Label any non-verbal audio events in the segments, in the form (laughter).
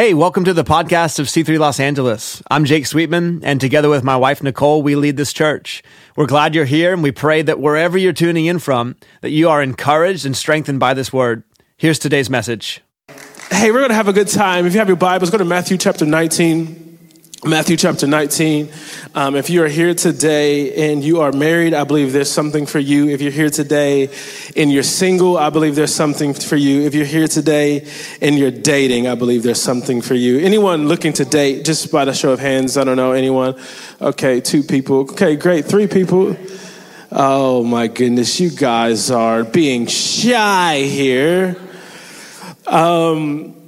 Hey, welcome to the podcast of C3 Los Angeles. I'm Jake Sweetman, and together with my wife Nicole, we lead this church. We're glad you're here, and we pray that wherever you're tuning in from, that you are encouraged and strengthened by this word. Here's today's message. Hey, we're going to have a good time. If you have your Bibles, go to Matthew chapter 19. Matthew chapter 19. Um, if you are here today and you are married, I believe there's something for you. If you're here today and you're single, I believe there's something for you. If you're here today and you're dating, I believe there's something for you. Anyone looking to date, just by the show of hands, I don't know, anyone? Okay, two people. Okay, great, three people. Oh my goodness, you guys are being shy here. Um,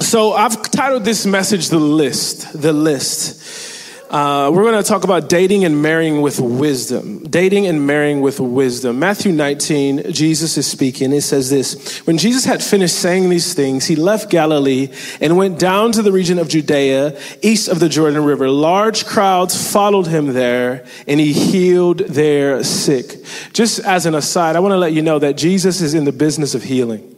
so I've titled this message The List. The List. Uh, we're going to talk about dating and marrying with wisdom. Dating and marrying with wisdom. Matthew 19, Jesus is speaking. It says this When Jesus had finished saying these things, he left Galilee and went down to the region of Judea, east of the Jordan River. Large crowds followed him there, and he healed their sick. Just as an aside, I want to let you know that Jesus is in the business of healing.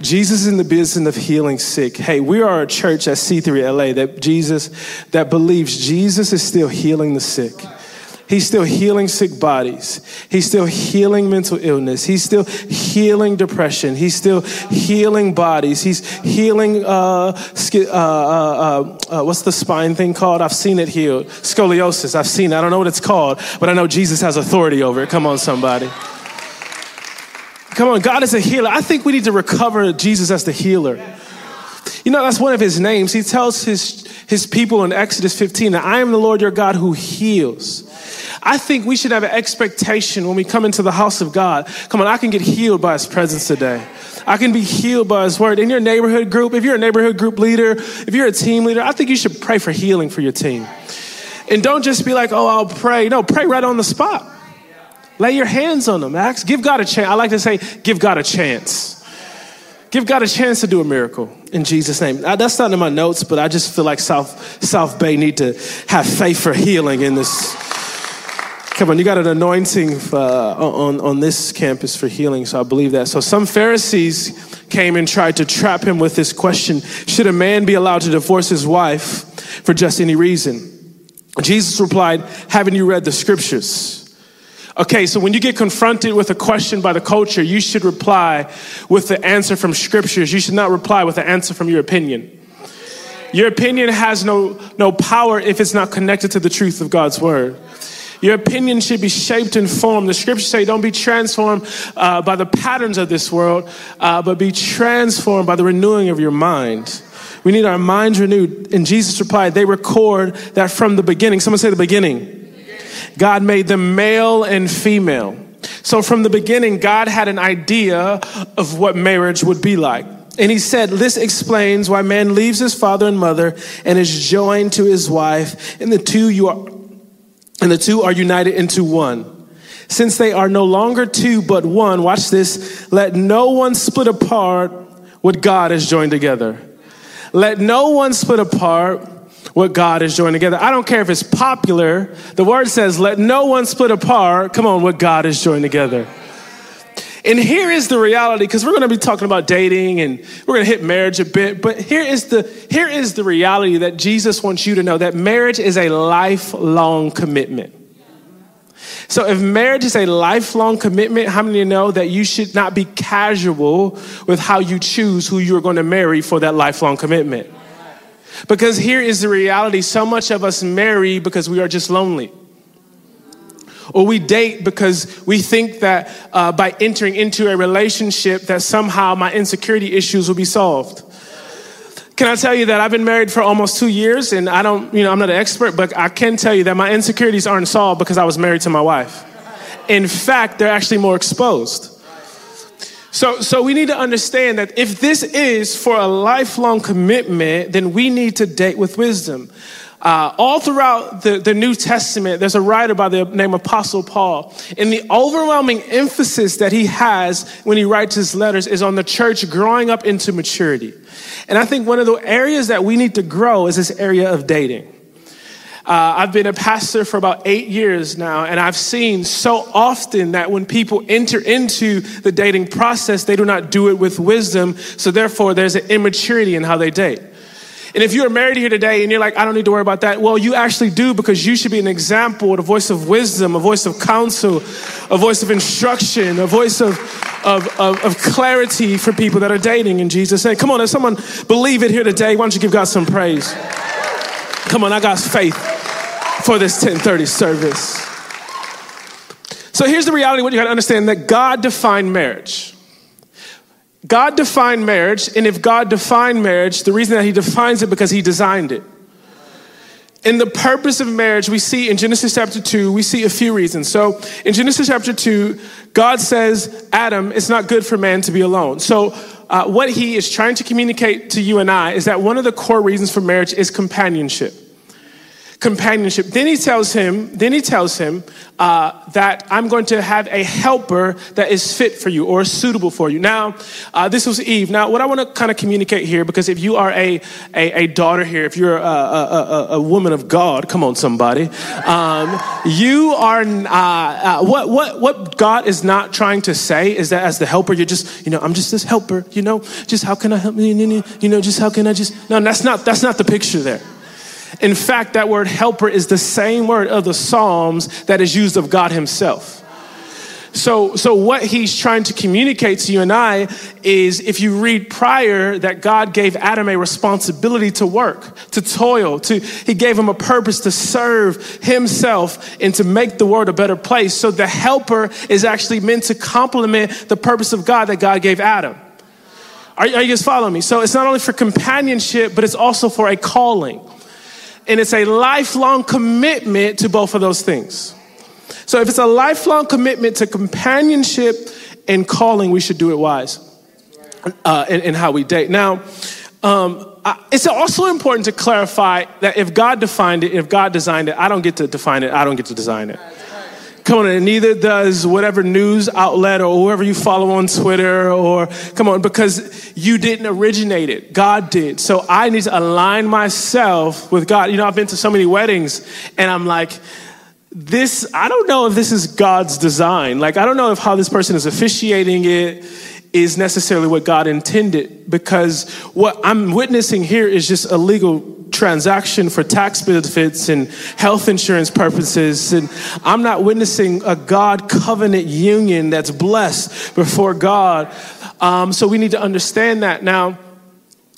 Jesus is in the business of healing sick. Hey, we are a church at C3 LA that Jesus, that believes Jesus is still healing the sick. He's still healing sick bodies. He's still healing mental illness. He's still healing depression. He's still healing bodies. He's healing, uh, uh, uh, uh, what's the spine thing called? I've seen it healed. Scoliosis. I've seen it. I don't know what it's called, but I know Jesus has authority over it. Come on, somebody. Come on, God is a healer. I think we need to recover Jesus as the healer. You know, that's one of his names. He tells his, his people in Exodus 15 that I am the Lord your God who heals. I think we should have an expectation when we come into the house of God. Come on, I can get healed by his presence today. I can be healed by his word. In your neighborhood group, if you're a neighborhood group leader, if you're a team leader, I think you should pray for healing for your team. And don't just be like, oh, I'll pray. No, pray right on the spot. Lay your hands on them, Max. Give God a chance. I like to say, give God a chance. Give God a chance to do a miracle in Jesus' name. That's not in my notes, but I just feel like South, South Bay need to have faith for healing in this. Come on, you got an anointing uh, on, on this campus for healing, so I believe that. So some Pharisees came and tried to trap him with this question Should a man be allowed to divorce his wife for just any reason? Jesus replied, Haven't you read the scriptures? Okay, so when you get confronted with a question by the culture, you should reply with the answer from scriptures. You should not reply with the answer from your opinion. Your opinion has no, no power if it's not connected to the truth of God's word. Your opinion should be shaped and formed. The scriptures say, don't be transformed uh, by the patterns of this world, uh, but be transformed by the renewing of your mind. We need our minds renewed. And Jesus replied, they record that from the beginning. Someone say the beginning. God made them male and female. So from the beginning, God had an idea of what marriage would be like. And he said, This explains why man leaves his father and mother and is joined to his wife, and the two you are and the two are united into one. Since they are no longer two but one, watch this, let no one split apart what God has joined together. Let no one split apart what God has joined together. I don't care if it's popular. The word says, let no one split apart. Come on, what God has joined together. And here is the reality, because we're going to be talking about dating and we're going to hit marriage a bit, but here is the here is the reality that Jesus wants you to know that marriage is a lifelong commitment. So if marriage is a lifelong commitment, how many of you know that you should not be casual with how you choose who you're going to marry for that lifelong commitment? Because here is the reality so much of us marry because we are just lonely. Or we date because we think that uh, by entering into a relationship that somehow my insecurity issues will be solved. Can I tell you that I've been married for almost two years and I don't, you know, I'm not an expert, but I can tell you that my insecurities aren't solved because I was married to my wife. In fact, they're actually more exposed. So, so we need to understand that if this is for a lifelong commitment, then we need to date with wisdom. Uh, all throughout the, the New Testament, there's a writer by the name Apostle Paul. And the overwhelming emphasis that he has when he writes his letters is on the church growing up into maturity. And I think one of the areas that we need to grow is this area of dating. Uh, I've been a pastor for about eight years now, and I've seen so often that when people enter into the dating process, they do not do it with wisdom. So, therefore, there's an immaturity in how they date. And if you're married here today and you're like, I don't need to worry about that, well, you actually do because you should be an example, a voice of wisdom, a voice of counsel, a voice of instruction, a voice of, of, of, of clarity for people that are dating in Jesus' name. Come on, if someone believe it here today, why don't you give God some praise? Come on, I got faith for this 1030 service. So here's the reality what you got to understand that God defined marriage. God defined marriage, and if God defined marriage, the reason that He defines it because He designed it. In the purpose of marriage, we see in Genesis chapter 2, we see a few reasons. So in Genesis chapter 2, God says, Adam, it's not good for man to be alone. So uh, what he is trying to communicate to you and I is that one of the core reasons for marriage is companionship companionship. Then he tells him, then he tells him uh, that I'm going to have a helper that is fit for you or suitable for you. Now, uh, this was Eve. Now, what I want to kind of communicate here, because if you are a, a, a daughter here, if you're a, a, a, woman of God, come on, somebody, um, you are, uh, uh, what, what, what God is not trying to say is that as the helper, you're just, you know, I'm just this helper, you know, just how can I help you, you know, just how can I just, no, that's not, that's not the picture there. In fact, that word helper is the same word of the Psalms that is used of God Himself. So, so what he's trying to communicate to you and I is if you read prior that God gave Adam a responsibility to work, to toil, to he gave him a purpose to serve himself and to make the world a better place. So the helper is actually meant to complement the purpose of God that God gave Adam. Are, are you guys following me? So it's not only for companionship, but it's also for a calling. And it's a lifelong commitment to both of those things. So if it's a lifelong commitment to companionship and calling, we should do it wise uh, in, in, how we date. Now, um, it's also important to clarify that if God defined it, if God designed it, I don't get to define it, I don't get to design it. Come on, and neither does whatever news outlet or whoever you follow on Twitter or come on, because you didn't originate it. God did. So I need to align myself with God. You know, I've been to so many weddings and I'm like, this, I don't know if this is God's design. Like, I don't know if how this person is officiating it is necessarily what God intended because what I'm witnessing here is just a legal transaction for tax benefits and health insurance purposes. And I'm not witnessing a God covenant union that's blessed before God. Um, so we need to understand that. Now,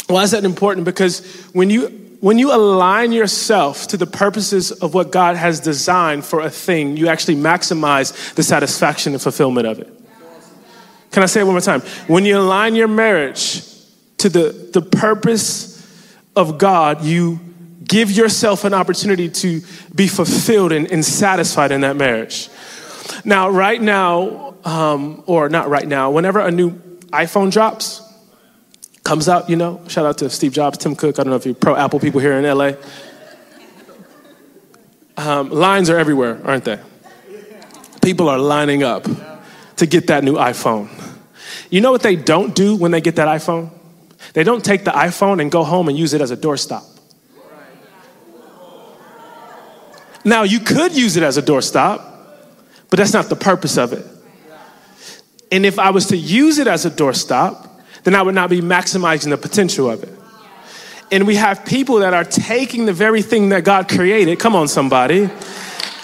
why is that important? Because when you when you align yourself to the purposes of what God has designed for a thing, you actually maximize the satisfaction and fulfillment of it. Can I say it one more time? When you align your marriage to the, the purpose of God, you give yourself an opportunity to be fulfilled and, and satisfied in that marriage. Now, right now, um, or not right now, whenever a new iPhone drops, comes out, you know, shout out to Steve Jobs, Tim Cook. I don't know if you're pro Apple people here in LA. Um, lines are everywhere, aren't they? People are lining up to get that new iPhone. You know what they don't do when they get that iPhone? They don't take the iPhone and go home and use it as a doorstop. Now, you could use it as a doorstop, but that's not the purpose of it. And if I was to use it as a doorstop, then I would not be maximizing the potential of it. And we have people that are taking the very thing that God created, come on, somebody,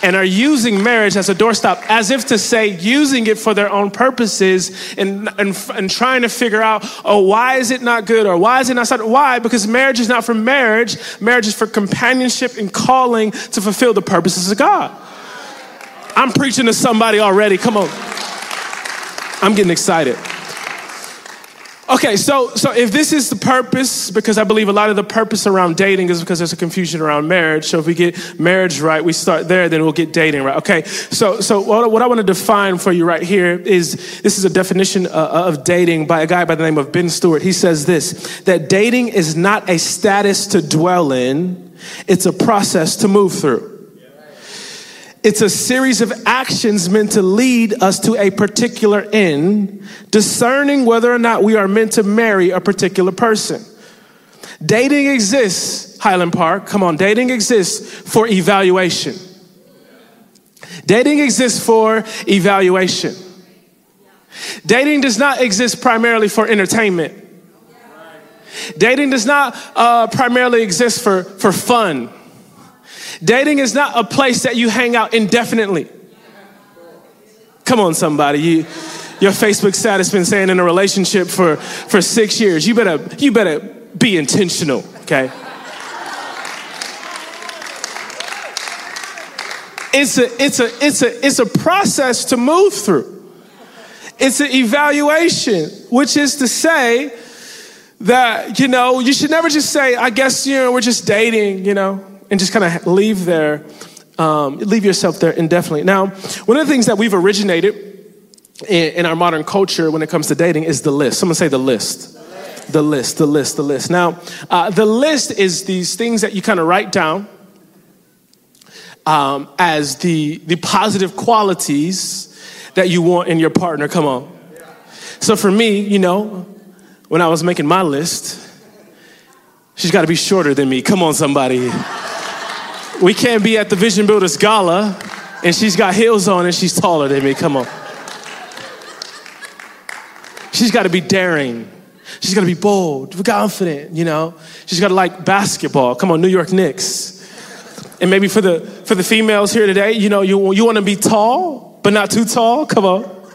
and are using marriage as a doorstop as if to say using it for their own purposes and, and, and trying to figure out oh why is it not good or why is it not something? why? Because marriage is not for marriage. Marriage is for companionship and calling to fulfill the purposes of god. I'm preaching to somebody already. Come on. I'm getting excited Okay, so so if this is the purpose, because I believe a lot of the purpose around dating is because there's a confusion around marriage. So if we get marriage right, we start there, then we'll get dating right. Okay, so so what, I want to define for you right here is this is a definition uh, of dating by a guy by the name of Ben Stuart. He says this that dating is not a status to dwell in; it's a process to move through. It's a series of actions meant to lead us to a particular end, discerning whether or not we are meant to marry a particular person. Dating exists, Highland Park, come on, dating exists for evaluation. Dating exists for evaluation. Dating does not exist primarily for entertainment. Dating does not uh, primarily exist for, for fun. Dating is not a place that you hang out indefinitely. Come on, somebody. You, your Facebook status been saying in a relationship for, for six years. You better, you better be intentional, okay? It's a, it's a, it's a, it's a process to move through. It's an evaluation, which is to say that, you know, you should never just say, I guess, you know, we're just dating, you know, and just kind of leave there, um, leave yourself there indefinitely. Now, one of the things that we've originated in, in our modern culture when it comes to dating is the list. Someone say the list. The list, the list, the list. Now, uh, the list is these things that you kind of write down um, as the, the positive qualities that you want in your partner. Come on. So for me, you know, when I was making my list, she's got to be shorter than me. Come on, somebody. We can't be at the Vision Builders Gala and she's got heels on and she's taller than me. Come on. She's got to be daring. She's got to be bold, confident, you know. She's got to like basketball. Come on, New York Knicks. And maybe for the for the females here today, you know, you, you want to be tall, but not too tall. Come on.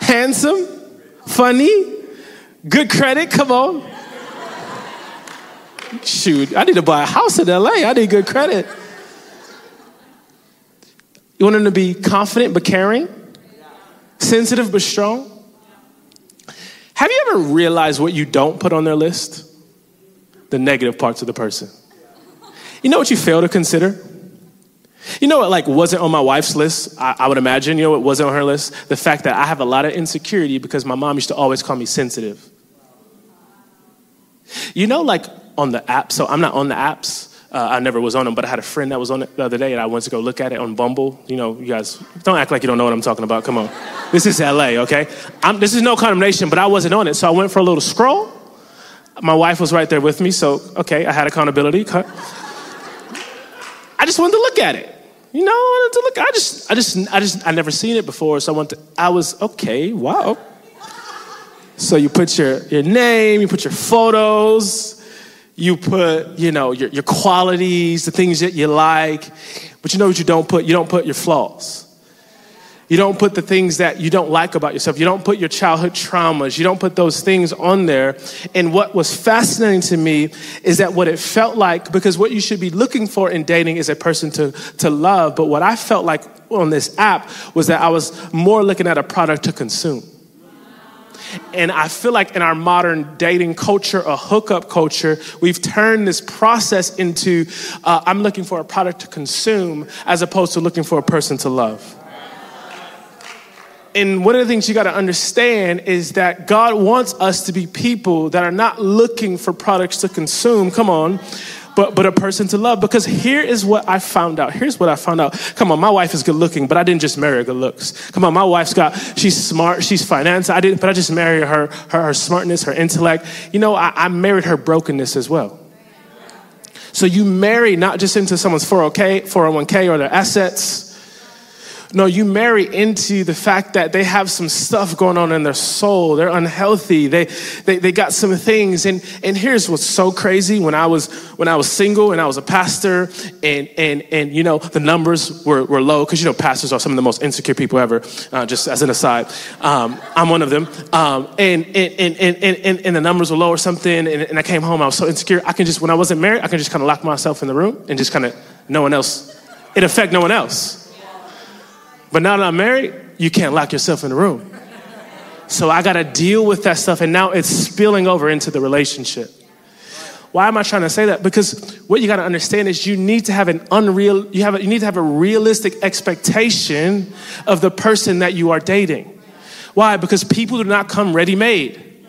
Handsome, funny, good credit. Come on. Shoot, I need to buy a house in LA. I need good credit. You want them to be confident but caring, sensitive but strong. Have you ever realized what you don't put on their list? The negative parts of the person. You know what you fail to consider? You know what like wasn't on my wife's list? I, I, would imagine, you know what wasn't on her list? The fact that I have a lot of insecurity because my mom used to always call me sensitive. You know, like on the app, so I'm not on the apps. Uh, I never was on them, but I had a friend that was on it the other day, and I went to go look at it on Bumble. You know, you guys don't act like you don't know what I'm talking about. Come on, this is LA, okay? I'm, this is no condemnation, but I wasn't on it, so I went for a little scroll. My wife was right there with me, so okay, I had accountability. I just wanted to look at it. You know, I wanted to look. I just, I just, I just, I never seen it before, so I wanted. To, I was okay. Wow. So you put your your name, you put your photos, you put, you know, your, your qualities, the things that you like, but you know what you don't put? You don't put your flaws. You don't put the things that you don't like about yourself. You don't put your childhood traumas. You don't put those things on there. And what was fascinating to me is that what it felt like, because what you should be looking for in dating is a person to, to love. But what I felt like on this app was that I was more looking at a product to consume. And I feel like in our modern dating culture, a hookup culture, we've turned this process into uh, I'm looking for a product to consume as opposed to looking for a person to love. And one of the things you got to understand is that God wants us to be people that are not looking for products to consume. Come on. But, but a person to love. Because here is what I found out. Here's what I found out. Come on, my wife is good looking, but I didn't just marry her good looks. Come on, my wife's got, she's smart, she's finance. I didn't, but I just married her, her, her smartness, her intellect. You know, I, I married her brokenness as well. So you marry not just into someone's 401k, 401k or their assets no, you marry into the fact that they have some stuff going on in their soul. They're unhealthy. They, they, they got some things. And, and here's what's so crazy. When I was, when I was single and I was a pastor and, and, and you know, the numbers were, were low because, you know, pastors are some of the most insecure people ever, uh, just as an aside. Um, I'm one of them. Um, and, and, and, and, and, and, the numbers were low or something. And, and I came home, I was so insecure. I can just, when I wasn't married, I can just kind of lock myself in the room and just kind of, no one else, it affect no one else. But now that I'm married, you can't lock yourself in the room. So I got to deal with that stuff, and now it's spilling over into the relationship. Why am I trying to say that? Because what you got to understand is you need to have an unreal, you, have a, you need to have a realistic expectation of the person that you are dating. Why? Because people do not come ready made.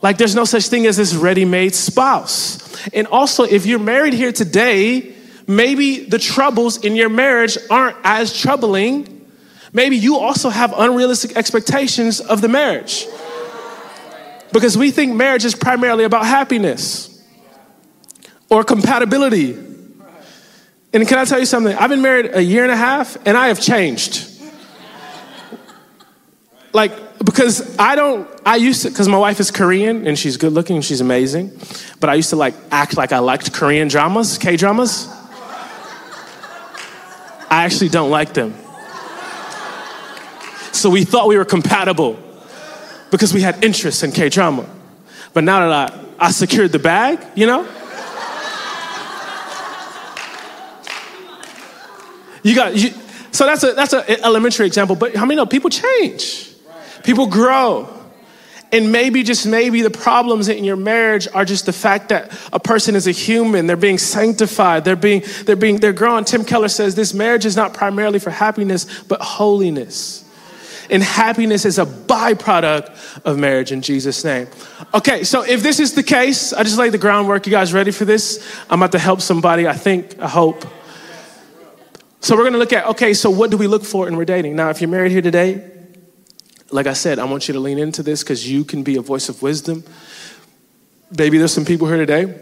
Like there's no such thing as this ready made spouse. And also, if you're married here today, maybe the troubles in your marriage aren't as troubling. Maybe you also have unrealistic expectations of the marriage. Because we think marriage is primarily about happiness or compatibility. And can I tell you something? I've been married a year and a half and I have changed. like, because I don't, I used to, because my wife is Korean and she's good looking and she's amazing, but I used to like act like I liked Korean dramas, K dramas. I actually don't like them. So we thought we were compatible because we had interests in K drama. But now that I, I secured the bag, you know? You got, you, so that's a that's an elementary example. But how many know people change? People grow. And maybe, just maybe, the problems in your marriage are just the fact that a person is a human. They're being sanctified. They're being, they're being, they're growing. Tim Keller says this marriage is not primarily for happiness, but holiness. And happiness is a byproduct of marriage in Jesus' name. Okay, so if this is the case, I just laid the groundwork. You guys ready for this? I'm about to help somebody, I think, I hope. So we're gonna look at, okay, so what do we look for in we're dating? Now, if you're married here today, like I said, I want you to lean into this because you can be a voice of wisdom. Maybe there's some people here today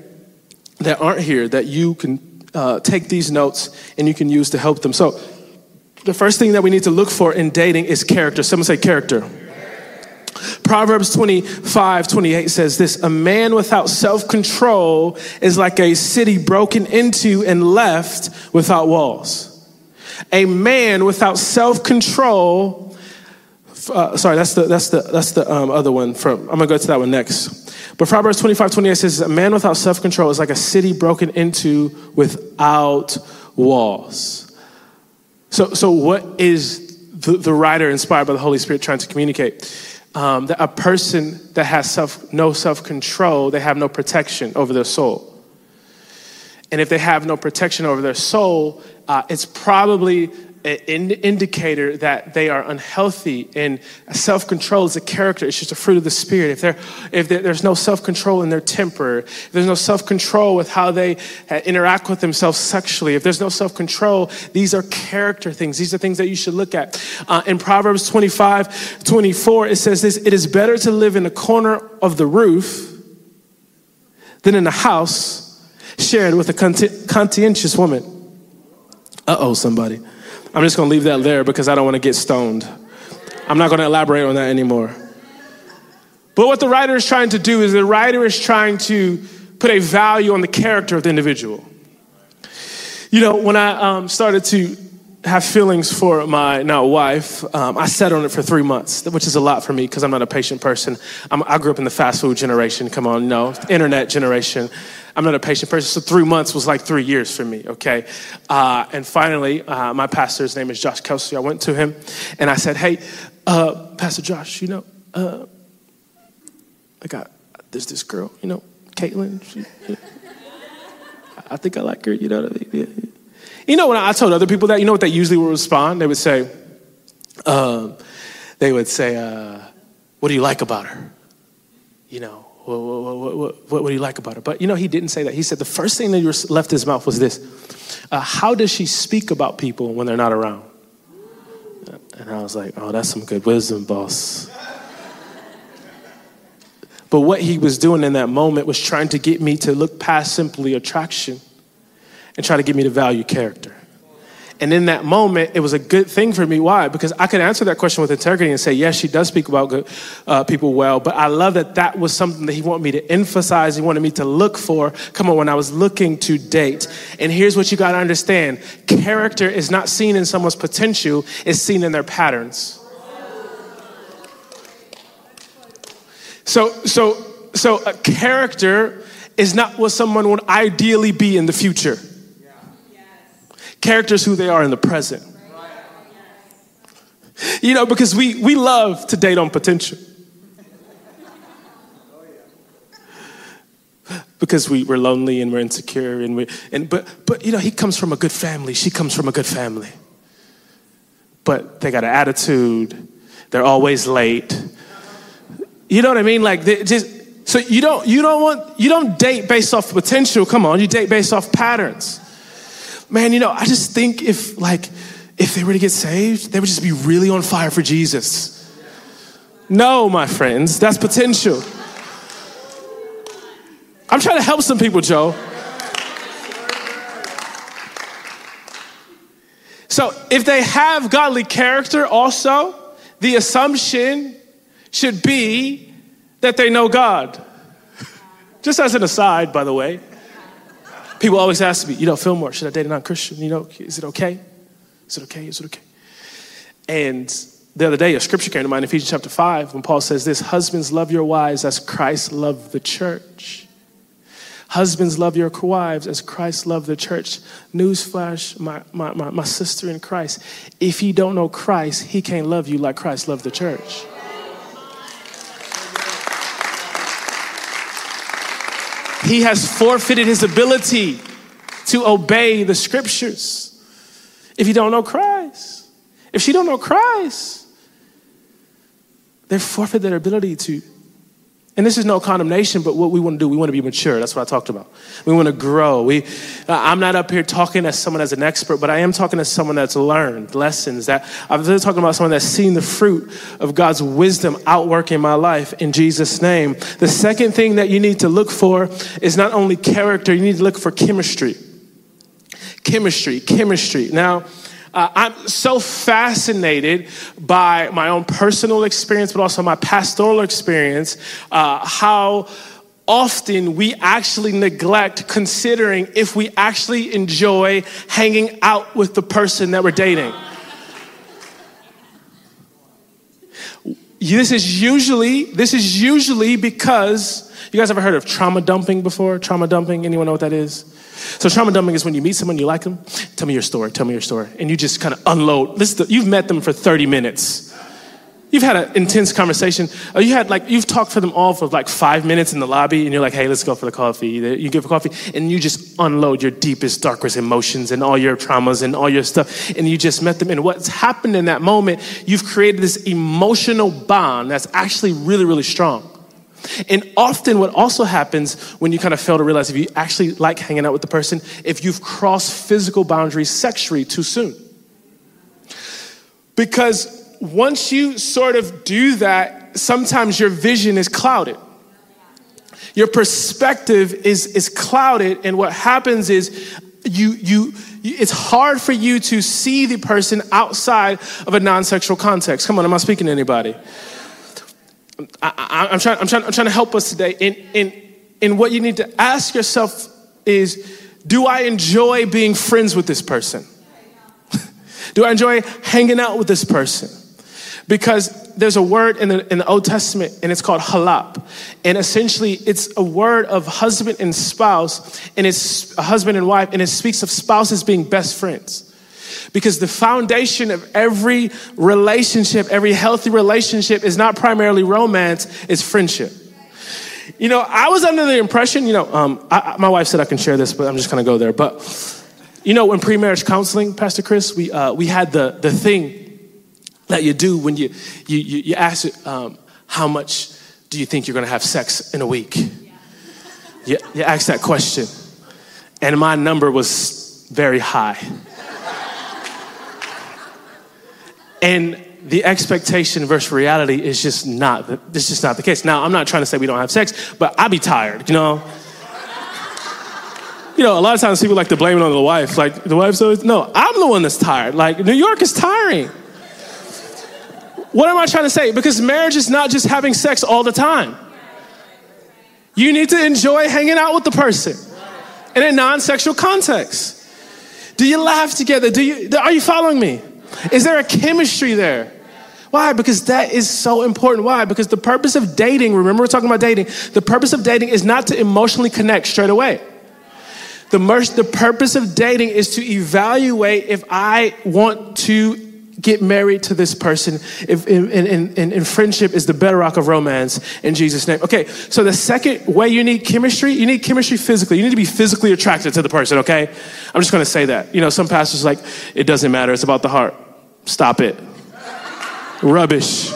that aren't here that you can uh, take these notes and you can use to help them. So, the first thing that we need to look for in dating is character. Someone say character. Proverbs 25, 28 says this A man without self control is like a city broken into and left without walls. A man without self control uh, sorry, that's the, that's the, that's the um, other one. From, I'm going to go to that one next. But Proverbs 25, 28 says, A man without self control is like a city broken into without walls. So, so what is the, the writer inspired by the Holy Spirit trying to communicate? Um, that a person that has self, no self control, they have no protection over their soul. And if they have no protection over their soul, uh, it's probably an indicator that they are unhealthy and self-control is a character it's just a fruit of the spirit. If, they're, if there's no self-control in their temper if there's no self-control with how they uh, interact with themselves sexually if there's no self-control these are character things. These are things that you should look at. Uh, in proverbs 25 24 it says this it is better to live in a corner of the roof than in a house shared with a conscientious woman. Uh-oh somebody I'm just going to leave that there because I don't want to get stoned. I'm not going to elaborate on that anymore. But what the writer is trying to do is the writer is trying to put a value on the character of the individual. You know, when I um, started to have feelings for my now wife, um, I sat on it for three months, which is a lot for me because I'm not a patient person. I'm, i grew up in the fast food generation. Come on, no, internet generation. I'm not a patient person. So three months was like three years for me, okay? Uh, and finally, uh, my pastor's name is Josh Kelsey. I went to him and I said, hey, uh, Pastor Josh, you know, uh, I got, there's this girl, you know, Caitlin. She, I think I like her, you know what I mean? Yeah. You know, when I told other people that, you know what they usually would respond? They would say, um, they would say, uh, what do you like about her? You know, what, what, what, what, do you like about her? But you know, he didn't say that. He said the first thing that left his mouth was this uh, How does she speak about people when they're not around? And I was like, oh, that's some good wisdom, boss. But what he was doing in that moment was trying to get me to look past simply attraction and try to get me to value character. And in that moment, it was a good thing for me. Why? Because I could answer that question with integrity and say, yes, she does speak about good, uh, people well. But I love that that was something that he wanted me to emphasize. He wanted me to look for. Come on, when I was looking to date. And here's what you got to understand character is not seen in someone's potential, it's seen in their patterns. So, so, so a character is not what someone would ideally be in the future. Characters who they are in the present. You know, because we, we love to date on potential. Because we, we're lonely and we're insecure and we and but but you know, he comes from a good family, she comes from a good family. But they got an attitude, they're always late. You know what I mean? Like just so you don't you don't want you don't date based off potential. Come on, you date based off patterns man, you know, I just think if like if they were to get saved, they would just be really on fire for Jesus. No, my friends, that's potential. I'm trying to help some people, Joe. So, if they have godly character also, the assumption should be that they know God. Just as an aside, by the way. People always ask me, you know, Fillmore, should I date a non Christian? You know, is it okay? Is it okay? Is it okay? And the other day, a scripture came to mind, Ephesians chapter 5, when Paul says this Husbands, love your wives as Christ loved the church. Husbands, love your wives as Christ loved the church. Newsflash, my, my, my, my sister in Christ. If you don't know Christ, he can't love you like Christ loved the church. He has forfeited his ability to obey the scriptures if you don't know Christ. If she don't know Christ, they forfeit their ability to and this is no condemnation, but what we want to do, we want to be mature. That's what I talked about. We want to grow. We, I'm not up here talking as someone as an expert, but I am talking as someone that's learned lessons. That I'm talking about someone that's seen the fruit of God's wisdom outwork in my life. In Jesus' name. The second thing that you need to look for is not only character. You need to look for chemistry. Chemistry, chemistry. Now. Uh, I'm so fascinated by my own personal experience, but also my pastoral experience, uh, how often we actually neglect considering if we actually enjoy hanging out with the person that we're dating. This is usually this is usually because you guys ever heard of trauma dumping before? Trauma dumping? Anyone know what that is? So trauma dumping is when you meet someone, you like them, tell me your story, tell me your story. And you just kind of unload. This the, you've met them for 30 minutes. You've had an intense conversation. Or you had like, you've talked for them all for like five minutes in the lobby and you're like, hey, let's go for the coffee. You give a coffee and you just unload your deepest, darkest emotions and all your traumas and all your stuff. And you just met them. And what's happened in that moment, you've created this emotional bond that's actually really, really strong. And often, what also happens when you kind of fail to realize if you actually like hanging out with the person, if you've crossed physical boundaries sexually too soon. Because once you sort of do that, sometimes your vision is clouded. Your perspective is, is clouded, and what happens is you, you, it's hard for you to see the person outside of a non sexual context. Come on, am I speaking to anybody? I, am trying, I'm, trying, I'm trying to help us today. In, in, in what you need to ask yourself is do I enjoy being friends with this person? (laughs) do I enjoy hanging out with this person? Because there's a word in the, in the Old Testament and it's called halap. And essentially, it's a word of husband and spouse, and it's a husband and wife, and it speaks of spouses being best friends. Because the foundation of every relationship, every healthy relationship, is not primarily romance, it's friendship. You know, I was under the impression, you know, um, I, my wife said I can share this, but I'm just gonna go there. But, you know, in pre marriage counseling, Pastor Chris, we, uh, we had the, the thing that you do when you, you, you, you ask um, how much do you think you're gonna have sex in a week? You, you ask that question. And my number was very high. And the expectation versus reality is just not, the, this just not the case. Now, I'm not trying to say we don't have sex, but I be tired, you know? You know, a lot of times people like to blame it on the wife. Like, the wife's always, no, I'm the one that's tired. Like, New York is tiring. What am I trying to say? Because marriage is not just having sex all the time. You need to enjoy hanging out with the person in a non sexual context. Do you laugh together? Do you, are you following me? Is there a chemistry there? Why? Because that is so important. Why? Because the purpose of dating, remember we're talking about dating, the purpose of dating is not to emotionally connect straight away. The, mer- the purpose of dating is to evaluate if I want to get married to this person if in, in, in, in, friendship is the bedrock of romance in jesus name okay so the second way you need chemistry you need chemistry physically you need to be physically attracted to the person okay i'm just going to say that you know some pastors like it doesn't matter it's about the heart Stop it. Rubbish.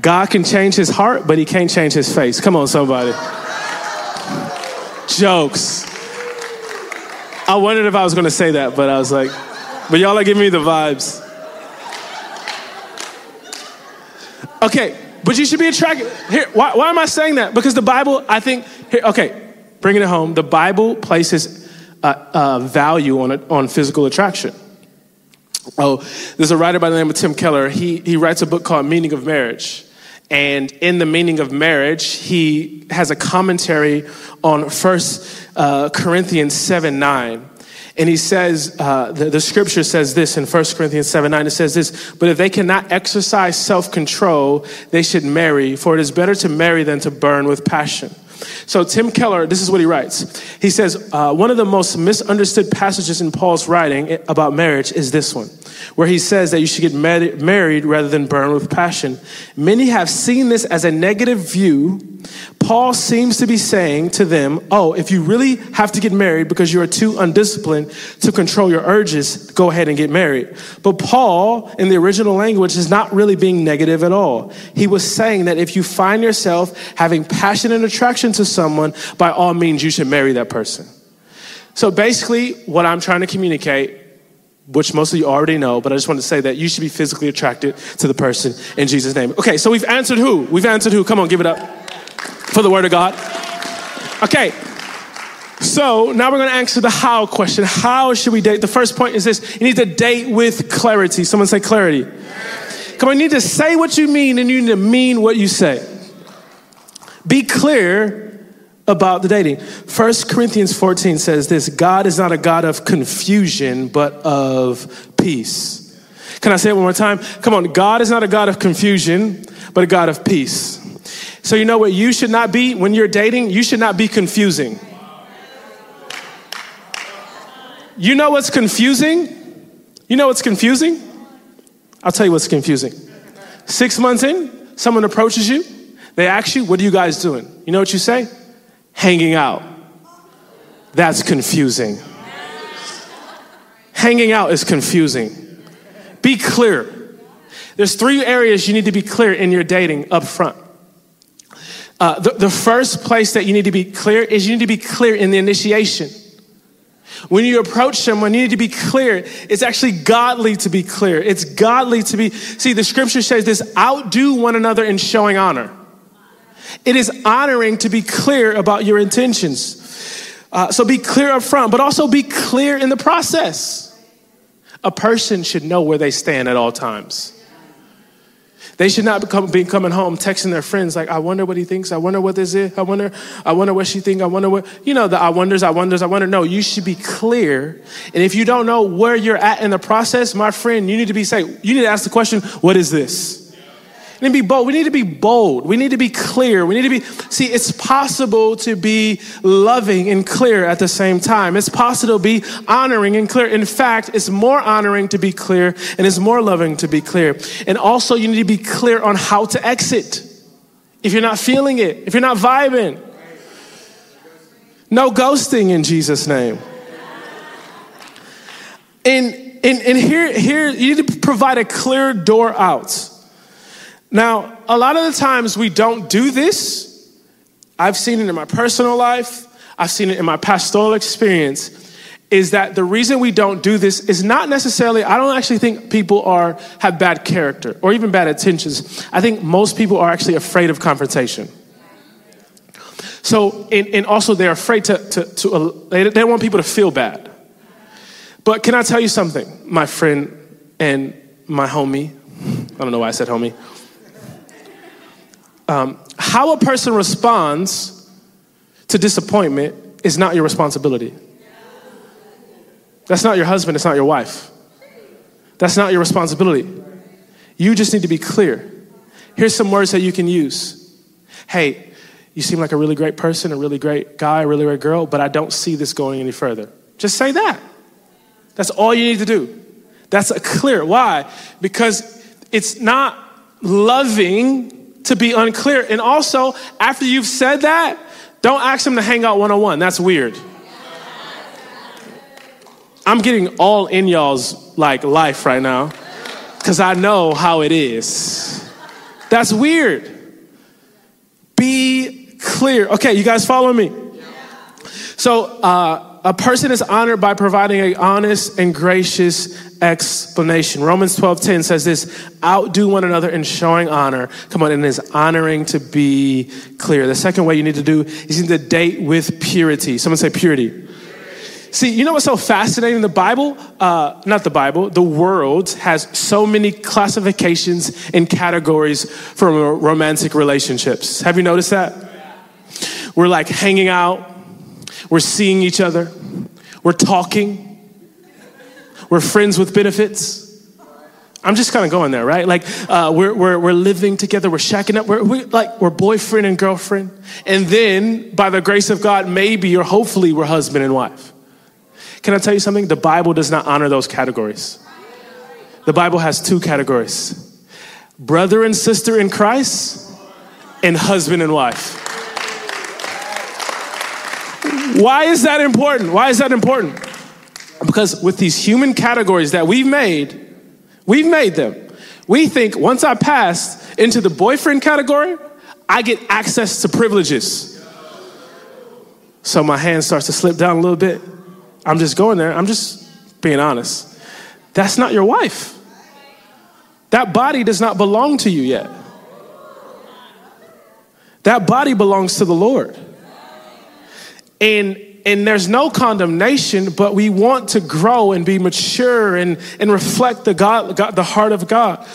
God can change his heart, but he can't change his face. Come on, somebody. Jokes. I wondered if I was going to say that, but I was like, but y'all are giving me the vibes. Okay, but you should be attracted. Here, why, why am I saying that? Because the Bible, I think, here, okay, bringing it home, the Bible places uh, value on, on physical attraction. Oh, there's a writer by the name of Tim Keller. He, he writes a book called Meaning of Marriage. And in the meaning of marriage, he has a commentary on First uh, Corinthians 7 9. And he says, uh, the, the, scripture says this in 1 Corinthians 7 9, it says this, but if they cannot exercise self control, they should marry, for it is better to marry than to burn with passion. So, Tim Keller, this is what he writes. He says, uh, one of the most misunderstood passages in Paul's writing about marriage is this one, where he says that you should get married rather than burn with passion. Many have seen this as a negative view. Paul seems to be saying to them, Oh, if you really have to get married because you are too undisciplined to control your urges, go ahead and get married. But Paul, in the original language, is not really being negative at all. He was saying that if you find yourself having passion and attraction to someone, by all means, you should marry that person. So basically, what I'm trying to communicate, which most of you already know, but I just want to say that you should be physically attracted to the person in Jesus' name. Okay, so we've answered who? We've answered who? Come on, give it up for the Word of God. Okay, so now we're going to answer the how question. How should we date? The first point is this you need to date with clarity. Someone say clarity. Come on, you need to say what you mean and you need to mean what you say. Be clear about the dating. 1 Corinthians 14 says this God is not a God of confusion, but of peace. Can I say it one more time? Come on, God is not a God of confusion, but a God of peace. So, you know what you should not be when you're dating? You should not be confusing. You know what's confusing? You know what's confusing? I'll tell you what's confusing. Six months in, someone approaches you, they ask you, What are you guys doing? You know what you say? hanging out. That's confusing. Hanging out is confusing. Be clear. There's three areas you need to be clear in your dating up front. Uh, the, the first place that you need to be clear is you need to be clear in the initiation. When you approach someone, you need to be clear. It's actually godly to be clear. It's godly to be. See, the scripture says this outdo one another in showing honor. It is honoring to be clear about your intentions. Uh, so be clear up front, but also be clear in the process. A person should know where they stand at all times. They should not become, be coming home texting their friends like, I wonder what he thinks. I wonder what this is. I wonder, I wonder what she think. I wonder what, you know, the I wonders, I wonders, I wonder. No, you should be clear. And if you don't know where you're at in the process, my friend, you need to be say, you need to ask the question, what is this? To be bold. We need to be bold. We need to be clear. We need to be, see, it's possible to be loving and clear at the same time. It's possible to be honoring and clear. In fact, it's more honoring to be clear and it's more loving to be clear. And also, you need to be clear on how to exit. If you're not feeling it, if you're not vibing, no ghosting in Jesus' name. And, and, and here, here, you need to provide a clear door out. Now, a lot of the times we don't do this. I've seen it in my personal life, I've seen it in my pastoral experience. Is that the reason we don't do this is not necessarily, I don't actually think people are, have bad character or even bad intentions. I think most people are actually afraid of confrontation. So, and, and also they're afraid to, to, to uh, they, they don't want people to feel bad. But can I tell you something, my friend and my homie? I don't know why I said homie um, how a person responds to disappointment is not your responsibility. That's not your husband, it's not your wife. That's not your responsibility. You just need to be clear. Here's some words that you can use. Hey, you seem like a really great person, a really great guy, a really great girl, but I don't see this going any further. Just say that. That's all you need to do. That's a clear. Why? Because it's not loving to be unclear. And also, after you've said that, don't ask them to hang out one on one. That's weird. I'm getting all in y'all's like life right now because I know how it is. That's weird. Be clear. Okay, you guys follow me? So, uh, a person is honored by providing an honest and gracious explanation. Romans 12:10 says this, outdo one another in showing honor. Come on, and is honoring to be clear. The second way you need to do is you need to date with purity. Someone say purity. See, you know what's so fascinating? The Bible, uh, not the Bible, the world has so many classifications and categories for romantic relationships. Have you noticed that? We're like hanging out, we're seeing each other, we're talking, we're friends with benefits. I'm just kind of going there, right? Like uh, we're, we're, we're living together, we're shacking up, we're, we, like we're boyfriend and girlfriend. And then, by the grace of God, maybe or hopefully we're husband and wife. Can I tell you something? The Bible does not honor those categories. The Bible has two categories brother and sister in Christ, and husband and wife. Why is that important? Why is that important? Because with these human categories that we've made, We've made them. We think once I pass into the boyfriend category, I get access to privileges. So my hand starts to slip down a little bit. I'm just going there. I'm just being honest. That's not your wife. That body does not belong to you yet. That body belongs to the Lord. And and there's no condemnation, but we want to grow and be mature and, and reflect the God, God, the heart of God.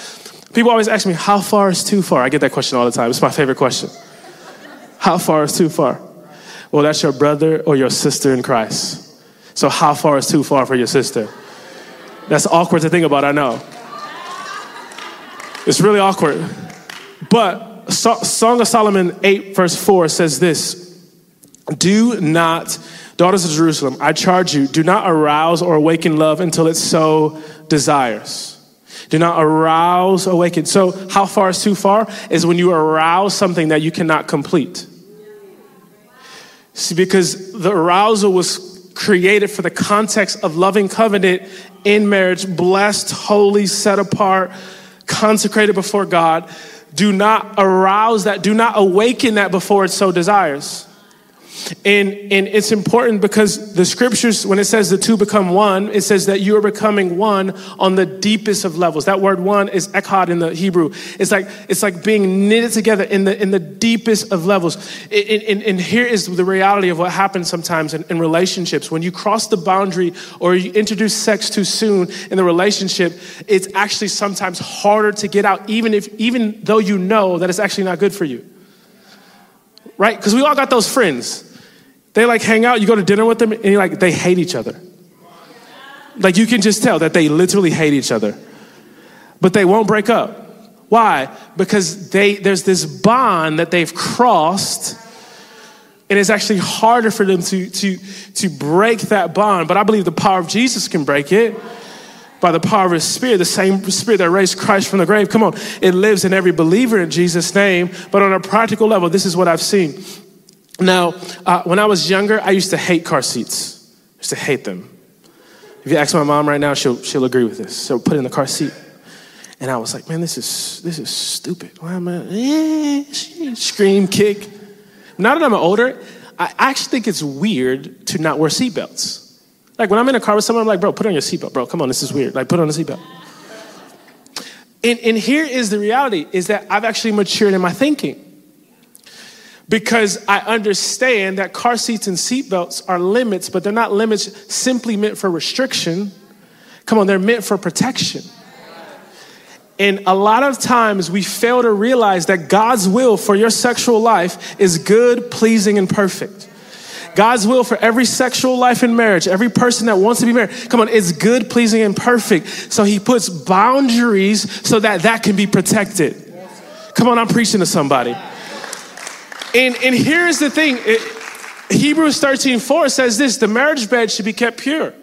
People always ask me, how far is too far? I get that question all the time. It's my favorite question. How far is too far? Well, that's your brother or your sister in Christ. So, how far is too far for your sister? That's awkward to think about, I know. It's really awkward. But Song of Solomon 8, verse 4 says this Do not Daughters of Jerusalem, I charge you, do not arouse or awaken love until it so desires. Do not arouse, awaken. So, how far is too far? Is when you arouse something that you cannot complete. See, because the arousal was created for the context of loving covenant in marriage, blessed, holy, set apart, consecrated before God. Do not arouse that, do not awaken that before it so desires. And, and it's important because the scriptures, when it says the two become one, it says that you are becoming one on the deepest of levels. That word one is echad in the Hebrew. It's like, it's like being knitted together in the, in the deepest of levels. And, and, and here is the reality of what happens sometimes in, in relationships. When you cross the boundary or you introduce sex too soon in the relationship, it's actually sometimes harder to get out, even, if, even though you know that it's actually not good for you right? Because we all got those friends. They like hang out, you go to dinner with them, and you're like, they hate each other. Like you can just tell that they literally hate each other. But they won't break up. Why? Because they there's this bond that they've crossed. And it's actually harder for them to, to, to break that bond. But I believe the power of Jesus can break it by the power of his spirit, the same spirit that raised Christ from the grave. Come on, it lives in every believer in Jesus' name. But on a practical level, this is what I've seen. Now, uh, when I was younger, I used to hate car seats. I used to hate them. If you ask my mom right now, she'll, she'll agree with this. So put in the car seat. And I was like, man, this is, this is stupid. Why am I, eh, scream, kick. Now that I'm older, I actually think it's weird to not wear seatbelts. Like when I'm in a car with someone, I'm like, bro, put on your seatbelt, bro. Come on, this is weird. Like, put on a seatbelt. And, and here is the reality is that I've actually matured in my thinking. Because I understand that car seats and seatbelts are limits, but they're not limits simply meant for restriction. Come on, they're meant for protection. And a lot of times we fail to realize that God's will for your sexual life is good, pleasing, and perfect. God's will for every sexual life in marriage, every person that wants to be married, come on, it's good, pleasing, and perfect. So he puts boundaries so that that can be protected. Come on, I'm preaching to somebody. And, and here's the thing it, Hebrews 13 4 says this the marriage bed should be kept pure.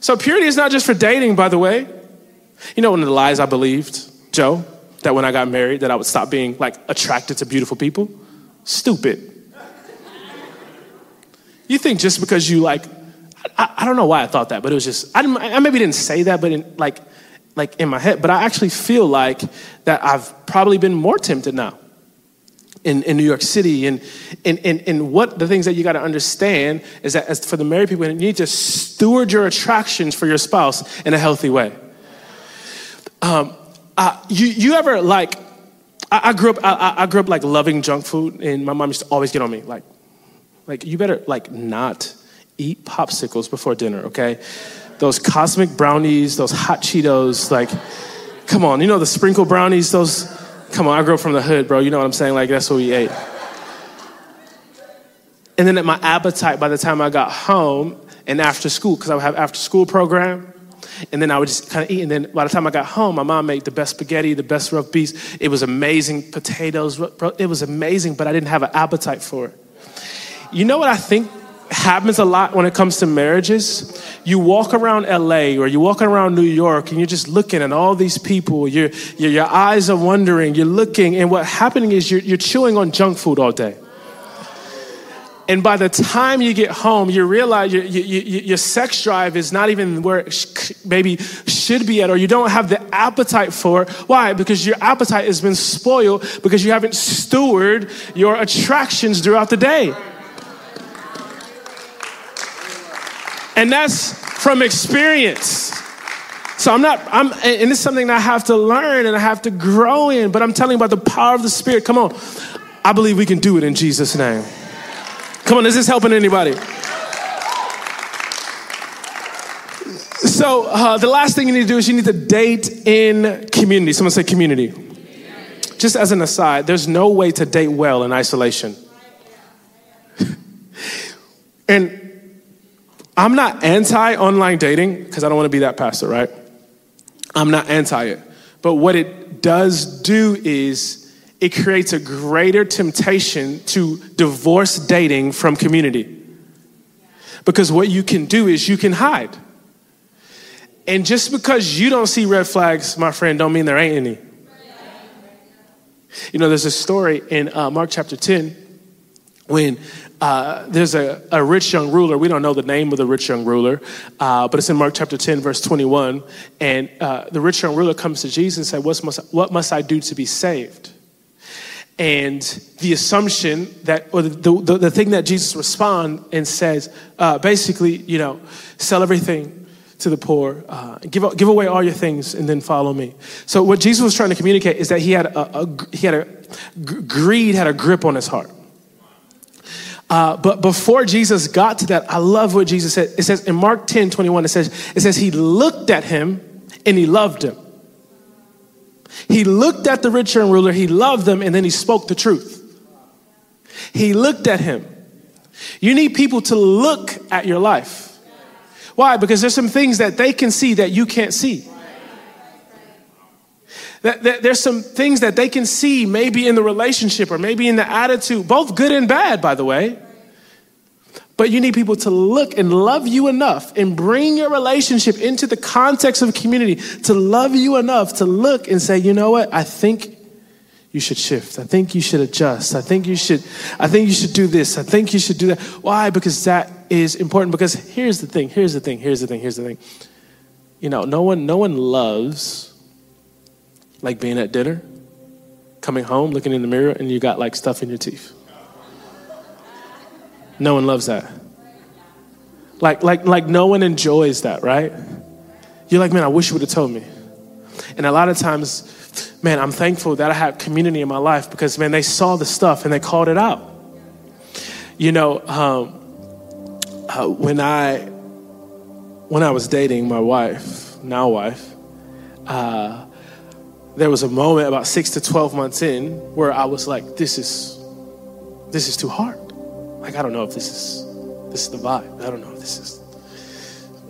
So purity is not just for dating, by the way. You know, one of the lies I believed, Joe, that when I got married, that I would stop being like attracted to beautiful people? Stupid. You think just because you like, I, I, don't know why I thought that, but it was just, I, I maybe didn't say that, but in, like, like in my head, but I actually feel like that I've probably been more tempted now in, in New York City. And, and, and, and what the things that you got to understand is that as for the married people, you need to steward your attractions for your spouse in a healthy way. Um, uh, you, you ever like, I, I grew up, I, I grew up like loving junk food, and my mom used to always get on me, like, like, you better, like, not eat popsicles before dinner, okay? Those cosmic brownies, those hot Cheetos, like, come on, you know the sprinkle brownies, those, come on, I grew up from the hood, bro, you know what I'm saying? Like, that's what we ate. And then at my appetite by the time I got home and after school, because I would have after school program, and then I would just kind of eat. And then by the time I got home, my mom made the best spaghetti, the best roast beef. It was amazing. Potatoes, it was amazing, but I didn't have an appetite for it. You know what I think happens a lot when it comes to marriages? You walk around LA or you walk around New York and you're just looking at all these people. Your, your, your eyes are wandering, you're looking, and what's happening is you're, you're chewing on junk food all day. And by the time you get home, you realize your, your, your, sex drive is not even where it maybe should be at, or you don't have the appetite for it. Why? Because your appetite has been spoiled because you haven't stewarded your attractions throughout the day. And that's from experience. So I'm not, I'm, and it's something I have to learn and I have to grow in, but I'm telling you about the power of the Spirit. Come on. I believe we can do it in Jesus' name. Come on, is this helping anybody? So, uh, the last thing you need to do is you need to date in community. Someone say community. Just as an aside, there's no way to date well in isolation. (laughs) and I'm not anti online dating because I don't want to be that pastor, right? I'm not anti it. But what it does do is it creates a greater temptation to divorce dating from community. Because what you can do is you can hide. And just because you don't see red flags, my friend, don't mean there ain't any. You know, there's a story in uh, Mark chapter 10 when uh, there's a, a, rich young ruler. We don't know the name of the rich young ruler, uh, but it's in Mark chapter 10, verse 21. And uh, the rich young ruler comes to Jesus and says, what must, what must I do to be saved? and the assumption that, or the, the, the thing that Jesus responds and says, uh, basically, you know, sell everything to the poor, uh, give, give away all your things, and then follow me. So what Jesus was trying to communicate is that he had a, a he had a greed had a grip on his heart. Uh, but before Jesus got to that, I love what Jesus said. It says in Mark 10, 21, it says, it says he looked at him and he loved him. He looked at the rich young ruler, he loved them, and then he spoke the truth. He looked at him. You need people to look at your life. Why? Because there's some things that they can see that you can't see. There's some things that they can see, maybe in the relationship or maybe in the attitude, both good and bad, by the way. But you need people to look and love you enough and bring your relationship into the context of community to love you enough to look and say, you know what? I think you should shift. I think you should adjust. I think you should I think you should do this. I think you should do that. Why? Because that is important because here's the thing. Here's the thing. Here's the thing. Here's the thing. You know, no one no one loves like being at dinner, coming home, looking in the mirror and you got like stuff in your teeth. No one loves that. Like, like, like no one enjoys that, right? You're like, man, I wish you would have told me. And a lot of times, man, I'm thankful that I have community in my life because, man, they saw the stuff and they called it out. You know, um, uh, when I when I was dating my wife, now wife, uh, there was a moment about six to twelve months in where I was like, "This is this is too hard." Like, I don't know if this is this is the vibe. I don't know if this is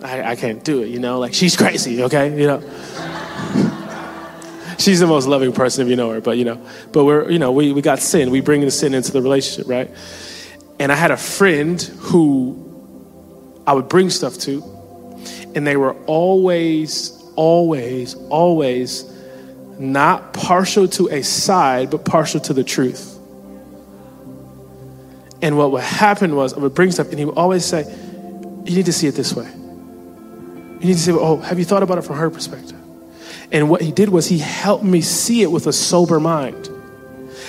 I, I can't do it, you know? Like she's (laughs) crazy, okay? You know. (laughs) she's the most loving person if you know her, but you know, but we're you know, we, we got sin. We bring the sin into the relationship, right? And I had a friend who I would bring stuff to, and they were always, always, always not partial to a side, but partial to the truth. And what would happen was I would bring stuff, and he would always say, You need to see it this way. You need to say, Oh, have you thought about it from her perspective? And what he did was he helped me see it with a sober mind.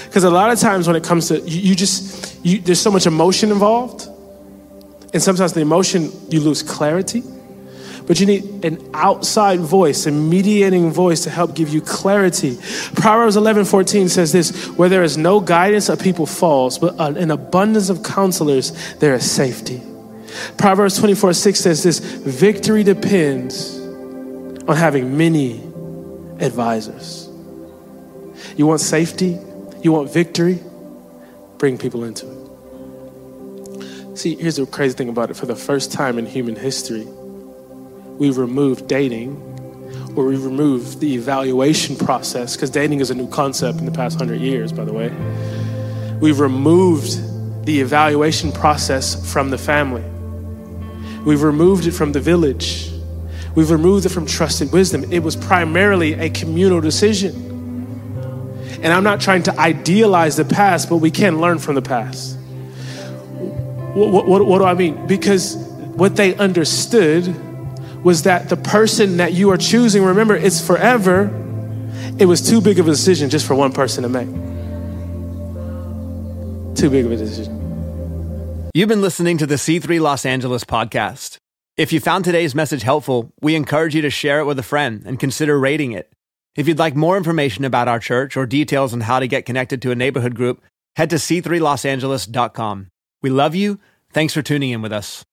Because a lot of times when it comes to, you, you just, you, there's so much emotion involved. And sometimes the emotion, you lose clarity. But you need an outside voice, a mediating voice to help give you clarity. Proverbs 11 14 says this Where there is no guidance, a people falls, but an abundance of counselors, there is safety. Proverbs 24 6 says this victory depends on having many advisors. You want safety? You want victory? Bring people into it. See, here's the crazy thing about it. For the first time in human history, we've removed dating or we removed the evaluation process, because dating is a new concept in the past hundred years, by the way. We've removed the evaluation process from the family. We've removed it from the village. We've removed it from trusted wisdom. It was primarily a communal decision. And I'm not trying to idealize the past, but we can learn from the past. What, what, what do I mean? Because what they understood was that the person that you are choosing, remember, it's forever. It was too big of a decision just for one person to make. Too big of a decision. You've been listening to the C3 Los Angeles podcast. If you found today's message helpful, we encourage you to share it with a friend and consider rating it. If you'd like more information about our church or details on how to get connected to a neighborhood group, head to c3losangeles.com. We love you. Thanks for tuning in with us.